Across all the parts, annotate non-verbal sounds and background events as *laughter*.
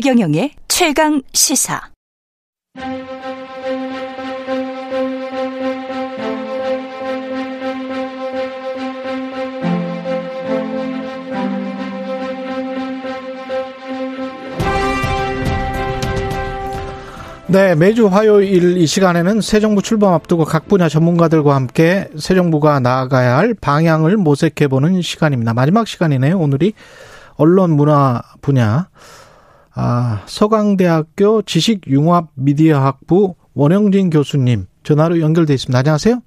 최경영의 최강 시사. 네, 매주 화요일 이 시간에는 새 정부 출범 앞두고 각 분야 전문가들과 함께 새 정부가 나아가야 할 방향을 모색해보는 시간입니다. 마지막 시간이네요. 오늘이 언론 문화 분야 아, 서강대학교 지식융합미디어학부 원영진 교수님 전화로 연결돼 있습니다. 안녕하세요.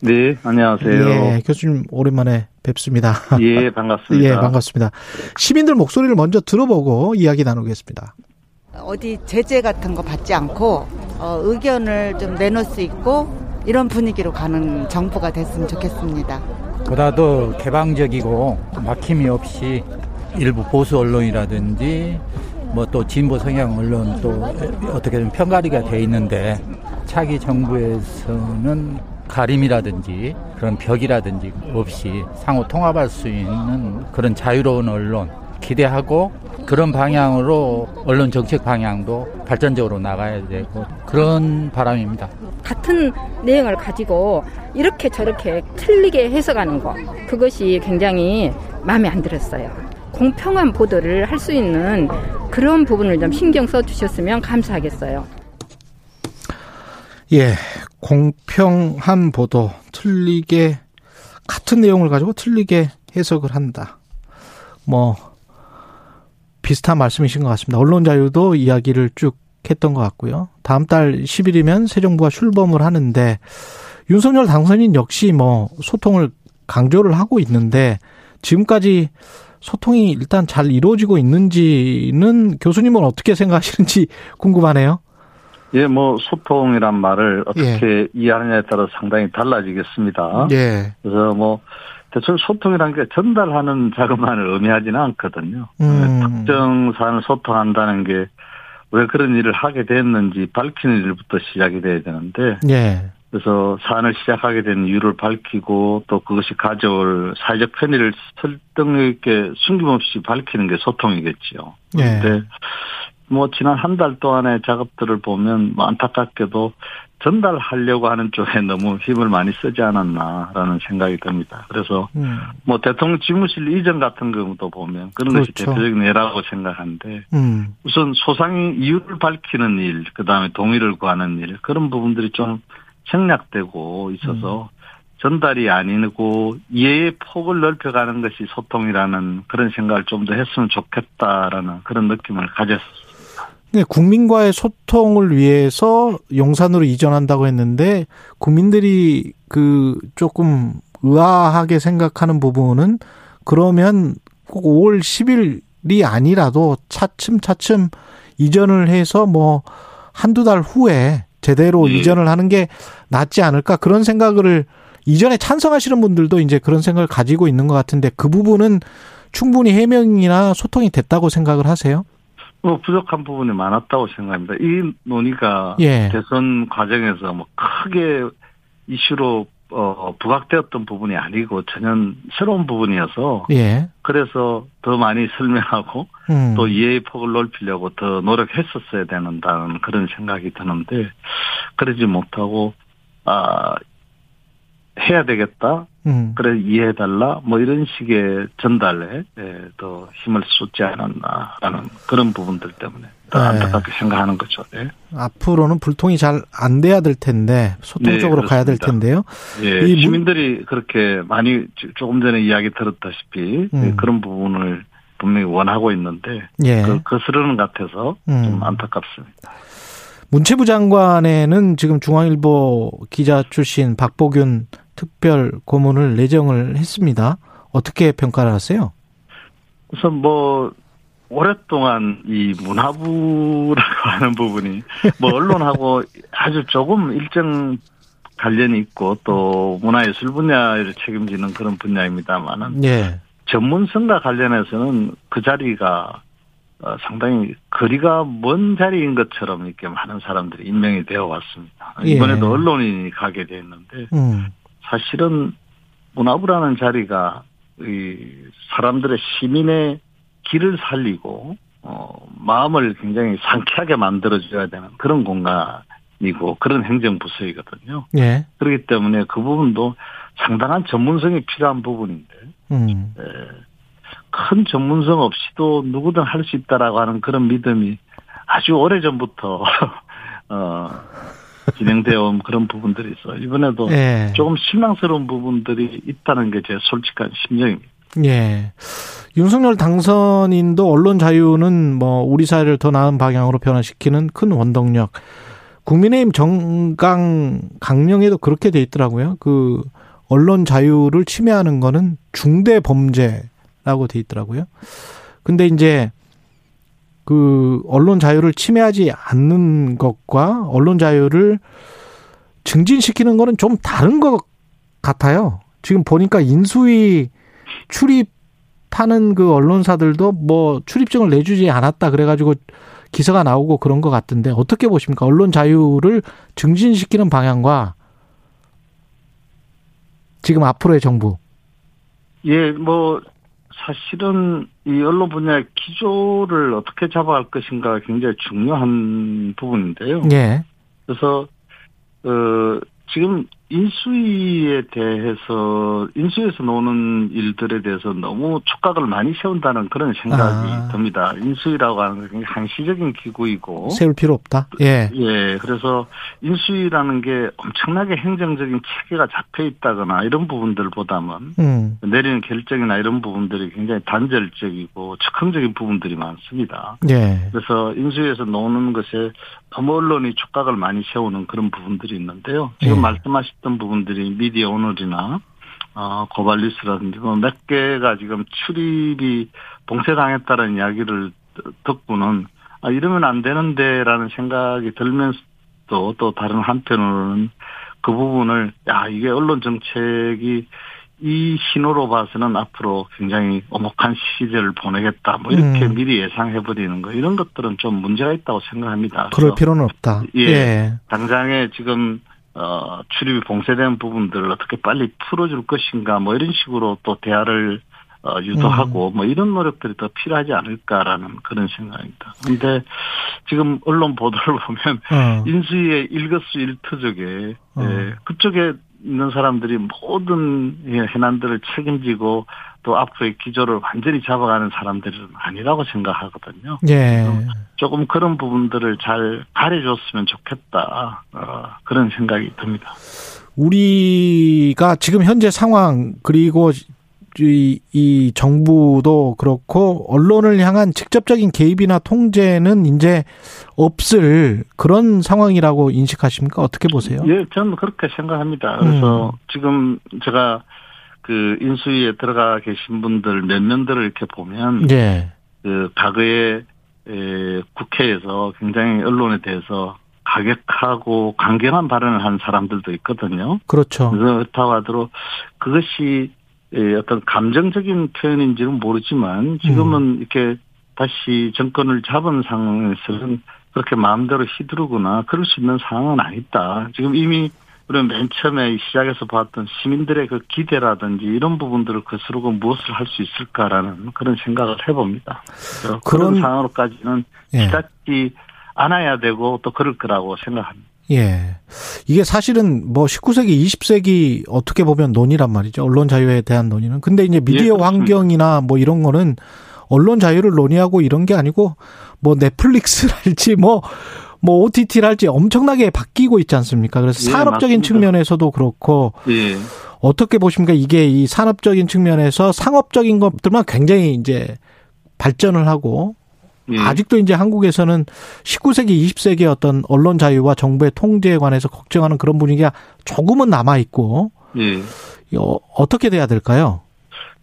네, 안녕하세요. 예, 교수님 오랜만에 뵙습니다. 예, 반갑습니다. *laughs* 예, 반갑습니다. 시민들 목소리를 먼저 들어보고 이야기 나누겠습니다. 어디 제재 같은 거 받지 않고 어, 의견을 좀 내놓을 수 있고 이런 분위기로 가는 정부가 됐으면 좋겠습니다. 보다 더 개방적이고 막힘이 없이 일부 보수 언론이라든지 뭐 또 진보 성향 언론 또 어떻게 든 편가리가 돼 있는데 차기 정부에서는 가림이라든지 그런 벽이라든지 없이 상호 통합할 수 있는 그런 자유로운 언론 기대하고 그런 방향으로 언론 정책 방향도 발전적으로 나가야 되고 그런 바람입니다. 같은 내용을 가지고 이렇게 저렇게 틀리게 해석하는 것 그것이 굉장히 마음에 안 들었어요. 공평한 보도를 할 수 있는 그런 부분을 좀 신경 써 주셨으면 감사하겠어요. 예, 공평한 보도, 틀리게, 같은 내용을 가지고 틀리게 해석을 한다. 뭐, 비슷한 말씀이신 것 같습니다. 언론 자유도 이야기를 쭉 했던 것 같고요. 다음 달 10일이면 새 정부가 출범을 하는데, 윤석열 당선인 역시 뭐, 소통을 강조를 하고 있는데, 지금까지 소통이 일단 잘 이루어지고 있는지는 교수님은 어떻게 생각하시는지 궁금하네요. 예, 뭐 소통이란 말을 어떻게 예. 이해하느냐에 따라 상당히 달라지겠습니다. 예. 그래서 뭐 대충 소통이라는 게 전달하는 작업만을 의미하지는 않거든요. 음. 특정 사안을 소통한다는 게 왜 그런 일을 하게 됐는지 밝히는 일부터 시작이 돼야 되는데 예. 그래서 사안을 시작하게 된 이유를 밝히고 또 그것이 가져올 사회적 편의를 설득력 있게 숨김없이 밝히는 게 소통이겠지요. 예. 그런데 뭐 지난 한 달 동안의 작업들을 보면 뭐 안타깝게도 전달하려고 하는 쪽에 너무 힘을 많이 쓰지 않았나라는 생각이 듭니다. 그래서 음. 뭐 대통령 집무실 이전 같은 경우도 보면 그런 그렇죠. 것이 대표적인 예라고 생각하는데 음. 우선 소상히 이유를 밝히는 일, 그 다음에 동의를 구하는 일 그런 부분들이 좀 생략되고 있어서 음. 전달이 아니고 이해의 폭을 넓혀가는 것이 소통이라는 그런 생각을 좀 더 했으면 좋겠다라는 그런 느낌을 가졌습니다. 네, 국민과의 소통을 위해서 용산으로 이전한다고 했는데 국민들이 그 조금 의아하게 생각하는 부분은 그러면 꼭 5월 10일이 아니라도 차츰차츰 이전을 해서 뭐 한두 달 후에 제대로 예. 이전을 하는 게 낫지 않을까 그런 생각을 이전에 찬성하시는 분들도 이제 그런 생각을 가지고 있는 것 같은데 그 부분은 충분히 해명이나 소통이 됐다고 생각을 하세요? 뭐 부족한 부분이 많았다고 생각합니다. 이 논의가 예. 대선 과정에서 뭐 크게 이슈로 어 부각되었던 부분이 아니고 전혀 새로운 부분이어서 예. 그래서 더 많이 설명하고 음. 또 이해의 폭을 넓히려고 더 노력했었어야 되는다는 그런 생각이 드는데 그러지 못하고 아 해야 되겠다. 음. 그래 이해해달라. 뭐 이런 식의 전달에 예, 더 힘을 쏟지 않았나라는 그런 부분들 때문에 더 네. 안타깝게 생각하는 거죠. 네. 앞으로는 불통이 잘 안 돼야 될 텐데 소통 적으로 네, 가야 될. 텐데요. 예, 이 문- 시민들이 그렇게 많이 지- 조금 전에 이야기 들었다시피 음. 예, 그런 부분을 분명히 원하고 있는데 예. 그 거스르는 것 같아서 음. 좀 안타깝습니다. 문체부 장관에는 지금 중앙일보 기자 출신 박보균 특별 고문을 내정을 했습니다. 어떻게 평가를 하세요? 우선 뭐 오랫동안 이 문화부라고 *laughs* 하는 부분이 뭐 언론하고 아주 조금 일정 관련이 있고 또 문화예술 분야를 책임지는 그런 분야입니다만은 예. 전문성과 관련해서는 그 자리가 어, 상당히 거리가 먼 자리인 것처럼 이렇게 많은 사람들이 임명이 되어 왔습니다. 예. 이번에도 언론인이 가게 됐는데 음. 사실은 문화부라는 자리가 이 사람들의 시민의 길을 살리고 어, 마음을 굉장히 상쾌하게 만들어줘야 되는 그런 공간이고 그런 행정부서이거든요. 예. 그렇기 때문에 그 부분도 상당한 전문성이 필요한 부분인데 음. 에, 큰 전문성 없이도 누구든 할 수 있다라고 하는 그런 믿음이 아주 오래 전부터 *laughs* 어, 진행되어 온 그런 부분들이 있어. 이번에도 예. 조금 실망스러운 부분들이 있다는 게 제 솔직한 심정입니다. 예. 윤석열 당선인도 언론 자유는 뭐 우리 사회를 더 나은 방향으로 변화시키는 큰 원동력. 국민의힘 정강 강령에도 그렇게 돼 있더라고요. 그 언론 자유를 침해하는 거는 중대 범죄라고 돼 있더라고요. 근데 이제 그 언론 자유를 침해하지 않는 것과 언론 자유를 증진시키는 거는 좀 다른 것 같아요. 지금 보니까 인수위 출입하는 그 언론사들도 뭐 출입증을 내주지 않았다 그래가지고 기사가 나오고 그런 것 같은데 어떻게 보십니까? 언론 자유를 증진시키는 방향과 지금 앞으로의 정부. 예, 뭐 사실은 이 언론 분야의 기조를 어떻게 잡아갈 것인가 굉장히 중요한 부분인데요. 예. 그래서 어 지금 인수위에 대해서 인수위에서 나오는 일들에 대해서 너무 촉각을 많이 세운다는 그런 생각이 아. 듭니다. 인수위라고 하는 게 굉장히 한시적인 기구이고 세울 필요 없다. 예. 예, 그래서 인수위라는 게 엄청나게 행정적인 체계가 잡혀 있다거나 이런 부분들보다는 음. 내리는 결정이나 이런 부분들이 굉장히 단절적이고 즉흥적인 부분들이 많습니다. 예. 그래서 인수위에서 나오는 것에 너무 언론이 촉각을 많이 세우는 그런 부분들이 있는데요. 지금 예. 말씀하 셨던 부분들이 미디어 오늘이나 어, 고발뉴스라든지 뭐몇 개가 지금 출입이 봉쇄당했다는 이야기를 듣고는 아, 이러면 안 되는데라는 생각이 들면서도 또 다른 한편으로는 그 부분을 야 이게 언론 정책이 이 신호로 봐서는 앞으로 굉장히 엄혹한 시절을 보내겠다. 뭐 이렇게 음. 미리 예상해 버리는 거 이런 것들은 좀 문제가 있다고 생각합니다. 그럴 필요는 없다. 예. 예. 당장에 지금 어 출입이 봉쇄된 부분들을 어떻게 빨리 풀어줄 것인가 뭐 이런 식으로 또 대화를 어, 유도하고 뭐 이런 노력들이 더 필요하지 않을까라는 그런 생각입니다. 근데 지금 언론 보도를 *laughs* 보면 어. 인수위의 일거수일투족에 어. 예, 그쪽에 있는 사람들이 모든 예, 해난들을 책임지고 또 앞으로의 기조를 완전히 잡아가는 사람들은 아니라고 생각하거든요. 예. 조금 그런 부분들을 잘 가려줬으면 좋겠다. 어, 그런 생각이 듭니다. 우리가 지금 현재 상황 그리고 이, 이 정부도 그렇고 언론을 향한 직접적인 개입이나 통제는 이제 없을 그런 상황이라고 인식하십니까? 어떻게 보세요? 예, 저는 그렇게 생각합니다. 그래서 음. 지금 제가 그 인수위에 들어가 계신 분들 몇 명들을 이렇게 보면 예. 그 과거에 에, 국회에서 굉장히 언론에 대해서 가격하고 강경한 발언을 한 사람들도 있거든요. 그렇죠. 그렇다고 하더라도 그것이 에, 어떤 감정적인 표현인지는 모르지만 지금은 이렇게 다시 정권을 잡은 상황에서는 그렇게 마음대로 휘두르거나 그럴 수 있는 상황은 아니다. 지금 이미 우리가 맨 처음에 시작에서 봤던 시민들의 그 기대라든지 이런 부분들을 거스르고 무엇을 할 수 있을까라는 그런 생각을 해봅니다. 그런- 그런 상황으로까지는 예. 치닫지 않아야 되고 또 그럴 거라고 생각합니다. 예. 이게 사실은 뭐 19세기, 20세기 어떻게 보면 논의란 말이죠. 언론 자유에 대한 논의는. 근데 이제 미디어 그렇습니다. 환경이나 뭐 이런 거는 언론 자유를 논의하고 이런 게 아니고 뭐 넷플릭스랄지 뭐, 뭐 OTT랄지 엄청나게 바뀌고 있지 않습니까? 그래서 예, 산업적인 맞습니다. 측면에서도 그렇고 예. 어떻게 보십니까? 이게 이 산업적인 측면에서 상업적인 것들만 굉장히 이제 발전을 하고 예. 아직도 이제 한국에서는 19세기, 20세기의 어떤 언론 자유와 정부의 통제에 관해서 걱정하는 그런 분위기가 조금은 남아 있고 예. 어, 어떻게 돼야 될까요?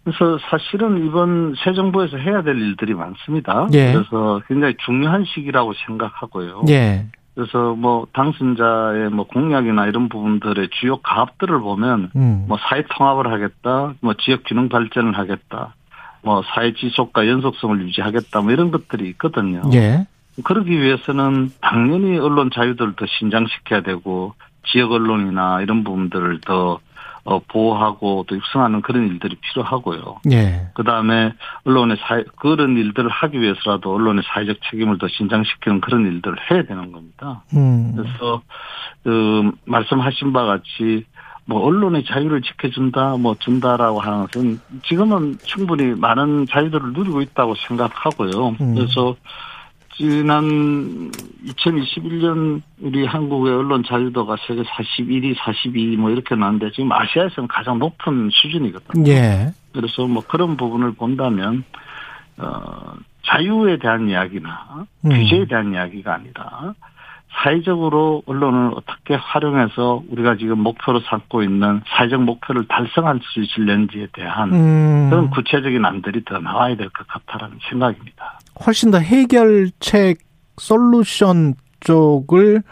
그래서 사실은 이번 새 정부에서 해야 될 일들이 많습니다. 예. 그래서 굉장히 중요한 시기라고 생각하고요. 예, 그래서 뭐 당선자의 뭐 공약이나 이런 부분들의 주요 가업들을 보면 음, 뭐 사회 통합을 하겠다, 뭐 지역 균형 발전을 하겠다, 뭐 사회 지속과 연속성을 유지하겠다, 뭐 이런 것들이 있거든요. 예, 그러기 위해서는 당연히 언론 자유들을 더 신장시켜야 되고 지역 언론이나 이런 부분들을 더 어, 보호하고 또 육성하는 그런 일들이 필요하고요. 예. 그 다음에 언론의 사 그런 일들을 하기 위해서라도 언론의 사회적 책임을 더 신장시키는 그런 일들을 해야 되는 겁니다. 음. 그래서 그 말씀하신 바 같이 뭐 언론의 자유를 지켜준다, 뭐 준다라고 하는 것은 지금은 충분히 많은 자유들을 누리고 있다고 생각하고요. 음. 그래서 지난 2021년 우리 한국의 언론 자유도가 세계 41위, 42위 뭐 이렇게 나왔는데 지금 아시아에서는 가장 높은 수준이거든요. 예. 그래서 뭐 그런 부분을 본다면 어 자유에 대한 이야기나 음. 규제에 대한 이야기가 아니라 사회적으로 언론을 어떻게 활용해서 우리가 지금 목표로 삼고 있는 사회적 목표를 달성할 수 있을는지에 대한 음. 그런 구체적인 안들이 더 나와야 될 것 같다라는 생각입니다. 훨씬 더 해결책 솔루션 쪽을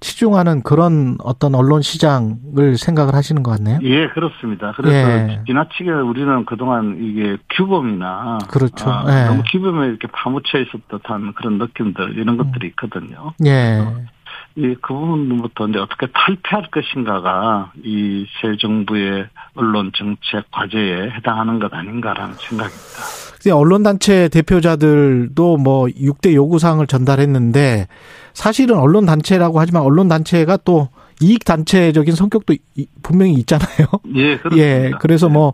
치중하는 그런 어떤 언론 시장을 생각을 하시는 것 같네요. 예, 그렇습니다. 그래서 예. 지나치게 우리는 그동안 이게 규범이나 그렇죠. 아, 예. 너무 규범에 이렇게 파묻혀 있었듯한 그런 느낌들 이런 것들이 있거든요. 예. 이그 부분부터 이제 어떻게 탈피할 것인가가 이 새 정부의 언론 정책 과제에 해당하는 것 아닌가라는 생각입니다. 근데 언론단체 대표자들도 뭐 6대 요구사항을 전달했는데 사실은 언론단체라고 하지만 언론단체가 또 이익단체적인 성격도 이- 분명히 있잖아요. 예, *laughs* 그렇습니다. 예, 그래서 뭐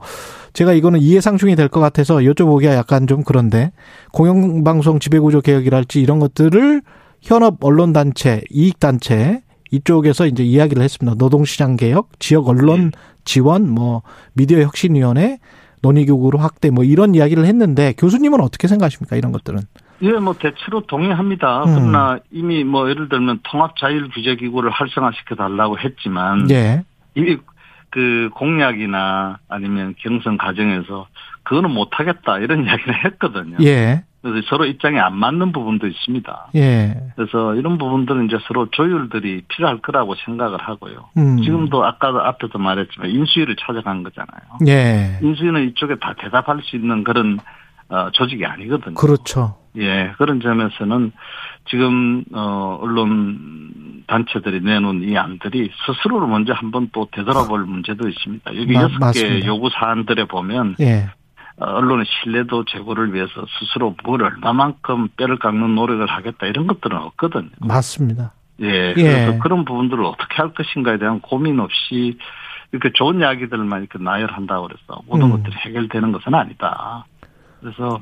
제가 이거는 이해상충이 될 것 같아서 여쭤보기가 약간 좀 그런데 공영방송 지배구조 개혁이랄지 이런 것들을 현업 언론단체, 이익단체 이쪽에서 이제 이야기를 했습니다. 노동시장 개혁, 지역 언론 지원, 뭐 미디어 혁신위원회, 논의 교구로 확대 뭐 이런 이야기를 했는데 교수님은 어떻게 생각하십니까? 이런 것들은. 예, 뭐 대체로 동의합니다. 음. 그러나 이미 뭐 예를 들면 통합 자율 규제 기구를 활성화시켜 달라고 했지만 예. 이미 그 공약이나 아니면 경선 과정에서 그거는 못하겠다 이런 *laughs* 이야기를 했거든요. 예. 그래서 서로 입장이 안 맞는 부분도 있습니다. 예. 그래서 이런 부분들은 이제 서로 조율들이 필요할 거라고 생각을 하고요. 음. 지금도 아까 앞에도 말했지만 인수위를 찾아간 거잖아요. 예. 인수위는 이쪽에 다 대답할 수 있는 그런 어, 조직이 아니거든요. 그렇죠. 예, 그런 점에서는 지금 어 언론 단체들이 내놓은 이 안들이 스스로를 먼저 한번 또 되돌아볼 문제도 있습니다. 여기 마- 여섯 개. 요구 사안들에 보면 예. 어, 언론의 신뢰도 제고를 위해서 스스로 뭘 얼마만큼 뼈를 깎는 노력을 하겠다 이런 것들은 없거든요. 맞습니다. 예, 예. 그래서 그런 부분들을 어떻게 할 것인가에 대한 고민 없이 이렇게 좋은 이야기들만 이렇게 나열한다고 그래서 모든 음. 것들이 해결되는 것은 아니다. 그래서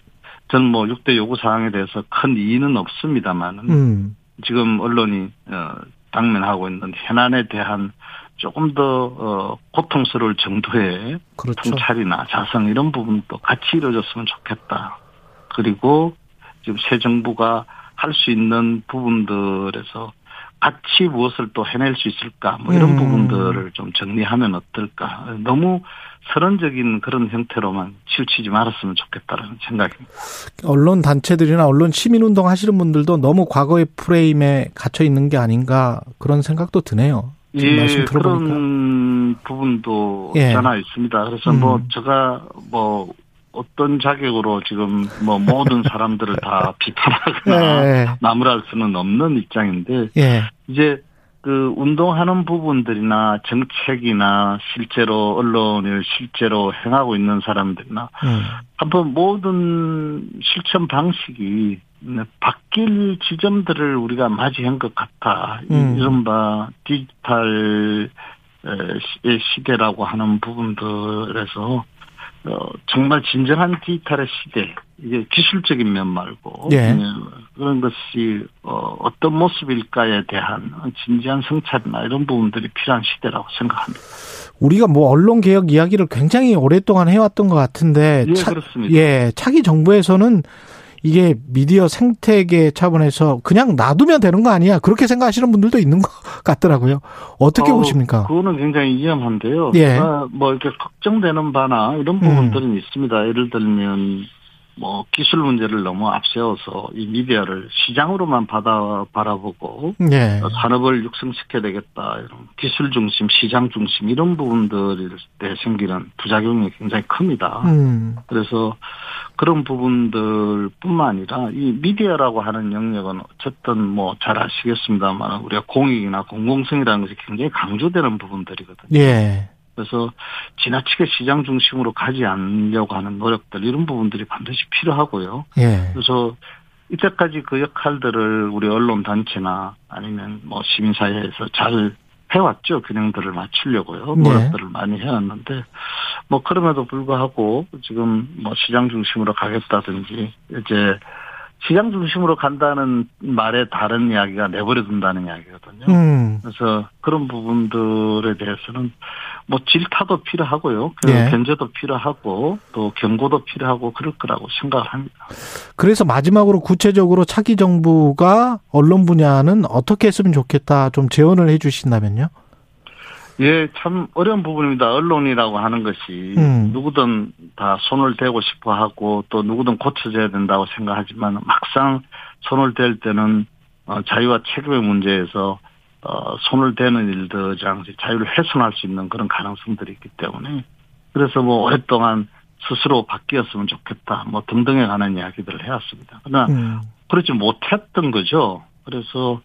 저는 뭐 6대 요구 사항에 대해서 큰 이의는 없습니다만은 음. 지금 언론이 어 당면하고 있는 현안에 대한 조금 더 어, 고통스러울 정도의 그렇죠. 통찰이나 자성 이런 부분도 같이 이루어졌으면 좋겠다. 그리고 지금 새 정부가 할 수 있는 부분들에서 같이 무엇을 또 해낼 수 있을까 뭐 이런 음. 부분들을 좀 정리하면 어떨까 너무 선언적인 그런 형태로만 치우치지 말았으면 좋겠다라는 생각입니다. 언론 단체들이나 언론 시민 운동 하시는 분들도 너무 과거의 프레임에 갇혀 있는 게 아닌가 그런 생각도 드네요. 지금 말씀 들어보니까. 예, 그런 부분도 예. 있잖아 있습니다. 그래서 음. 뭐 제가 뭐 어떤 자격으로 지금 뭐 모든 사람들을 다 *laughs* 비판하거나 예. 나무랄 수는 없는 입장인데 예. 이제 그 운동하는 부분들이나 정책이나 실제로 언론을 실제로 행하고 있는 사람들이나 음. 한번 모든 실천 방식이 바뀔 지점들을 우리가 맞이한 것 같아. 이- 음. 이른바 디지털 의 시대라고 하는 부분들에서 어, 정말 진정한 디지털의 시대, 이게 기술적인 면 말고 예. 그런 것이 어, 어떤 모습일까에 대한 진지한 성찰이나 이런 부분들이 필요한 시대라고 생각합니다. 우리가 뭐 언론 개혁 이야기를 굉장히 오랫동안 해왔던 것 같은데 예, 차- 그렇습니다. 예, 차기 정부에서는 이게 미디어 생태계 차원에서 그냥 놔두면 되는 거 아니야? 그렇게 생각하시는 분들도 있는 것 *laughs* 같더라고요. 어떻게 어, 보십니까? 그거는 굉장히 위험한데요. 예. 제가 뭐 이렇게 걱정되는 바나 이런 부분들은 있습니다. 예를 들면 뭐 기술 문제를 너무 앞세워서 이 미디어를 시장으로만 받아 바라보고 예. 산업을 육성시켜야 되겠다 이런 기술 중심, 시장 중심 이런 부분들일 때 생기는 부작용이 굉장히 큽니다. 음. 그래서 그런 부분들뿐만 아니라 이 미디어라고 하는 영역은 어쨌든 뭐 잘 아시겠습니다만 우리가 공익이나 공공성이라는 것이 굉장히 강조되는 부분들이거든요. 예. 그래서 지나치게 시장 중심으로 가지 않으려고 하는 노력들 이런 부분들이 반드시 필요하고요. 예. 그래서 이때까지 그 역할들을 우리 언론 단체나 아니면 뭐 시민사회에서 잘 해왔죠. 균형들을 맞추려고요. 네. 노력들을 많이 해왔는데 뭐 그럼에도 불구하고 지금 뭐 시장 중심으로 가겠다든지 이제 시장 중심으로 간다는 말에 다른 이야기가 내버려 둔다는 이야기거든요. 음. 그래서 그런 부분들에 대해서는 뭐 질타도 필요하고요. 그 예. 견제도 필요하고 또 경고도 필요하고 그럴 거라고 생각을 합니다. 그래서 마지막으로 구체적으로 차기 정부가 언론 분야는 어떻게 했으면 좋겠다 좀 제언을 해 주신다면요. 예, 참 어려운 부분입니다. 언론이라고 하는 것이 음. 누구든 다 손을 대고 싶어 하고 또 누구든 고쳐져야 된다고 생각하지만 막상 손을 댈 때는 어, 자유와 책임의 문제에서 어, 손을 대는 일들이랑 자유를 훼손할 수 있는 그런 가능성들이 있기 때문에 그래서 뭐 오랫동안 스스로 바뀌었으면 좋겠다 뭐 등등에 관한 이야기들을 해왔습니다. 그러나 음. 그렇지 못했던 거죠. 그래서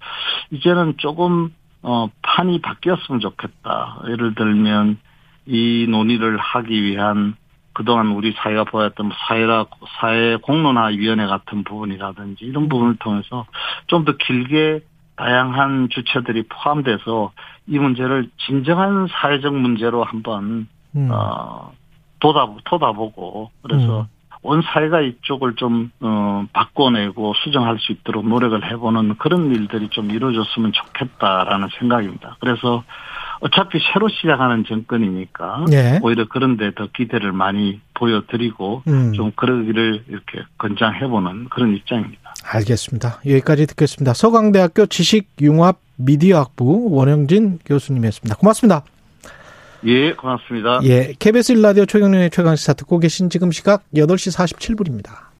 이제는 조금 어 판이 바뀌었으면 좋겠다. 예를 들면 이 논의를 하기 위한 그동안 우리 사회가 보였던 사회라 사회 공론화 위원회 같은 부분이라든지 이런 부분을 통해서 좀 더 길게 다양한 주체들이 포함돼서 이 문제를 진정한 사회적 문제로 한번 음. 어 돋아 돋아보고 그래서 음. 온 사회가 이쪽을 좀 어, 바꿔내고 수정할 수 있도록 노력을 해보는 그런 일들이 좀 이루어졌으면 좋겠다라는 생각입니다. 그래서 어차피 새로 시작하는 정권이니까 예. 오히려 그런데 더 기대를 많이 보여드리고 음. 좀 그러기를 이렇게 권장해보는 그런 입장입니다. 알겠습니다. 여기까지 듣겠습니다. 서강대학교 지식융합 미디어학부 원영진 교수님이었습니다. 고맙습니다. 예, 고맙습니다. 예, KBS 1라디오 최경련의 최강시사 듣고 계신 지금 시각 8시 47분입니다.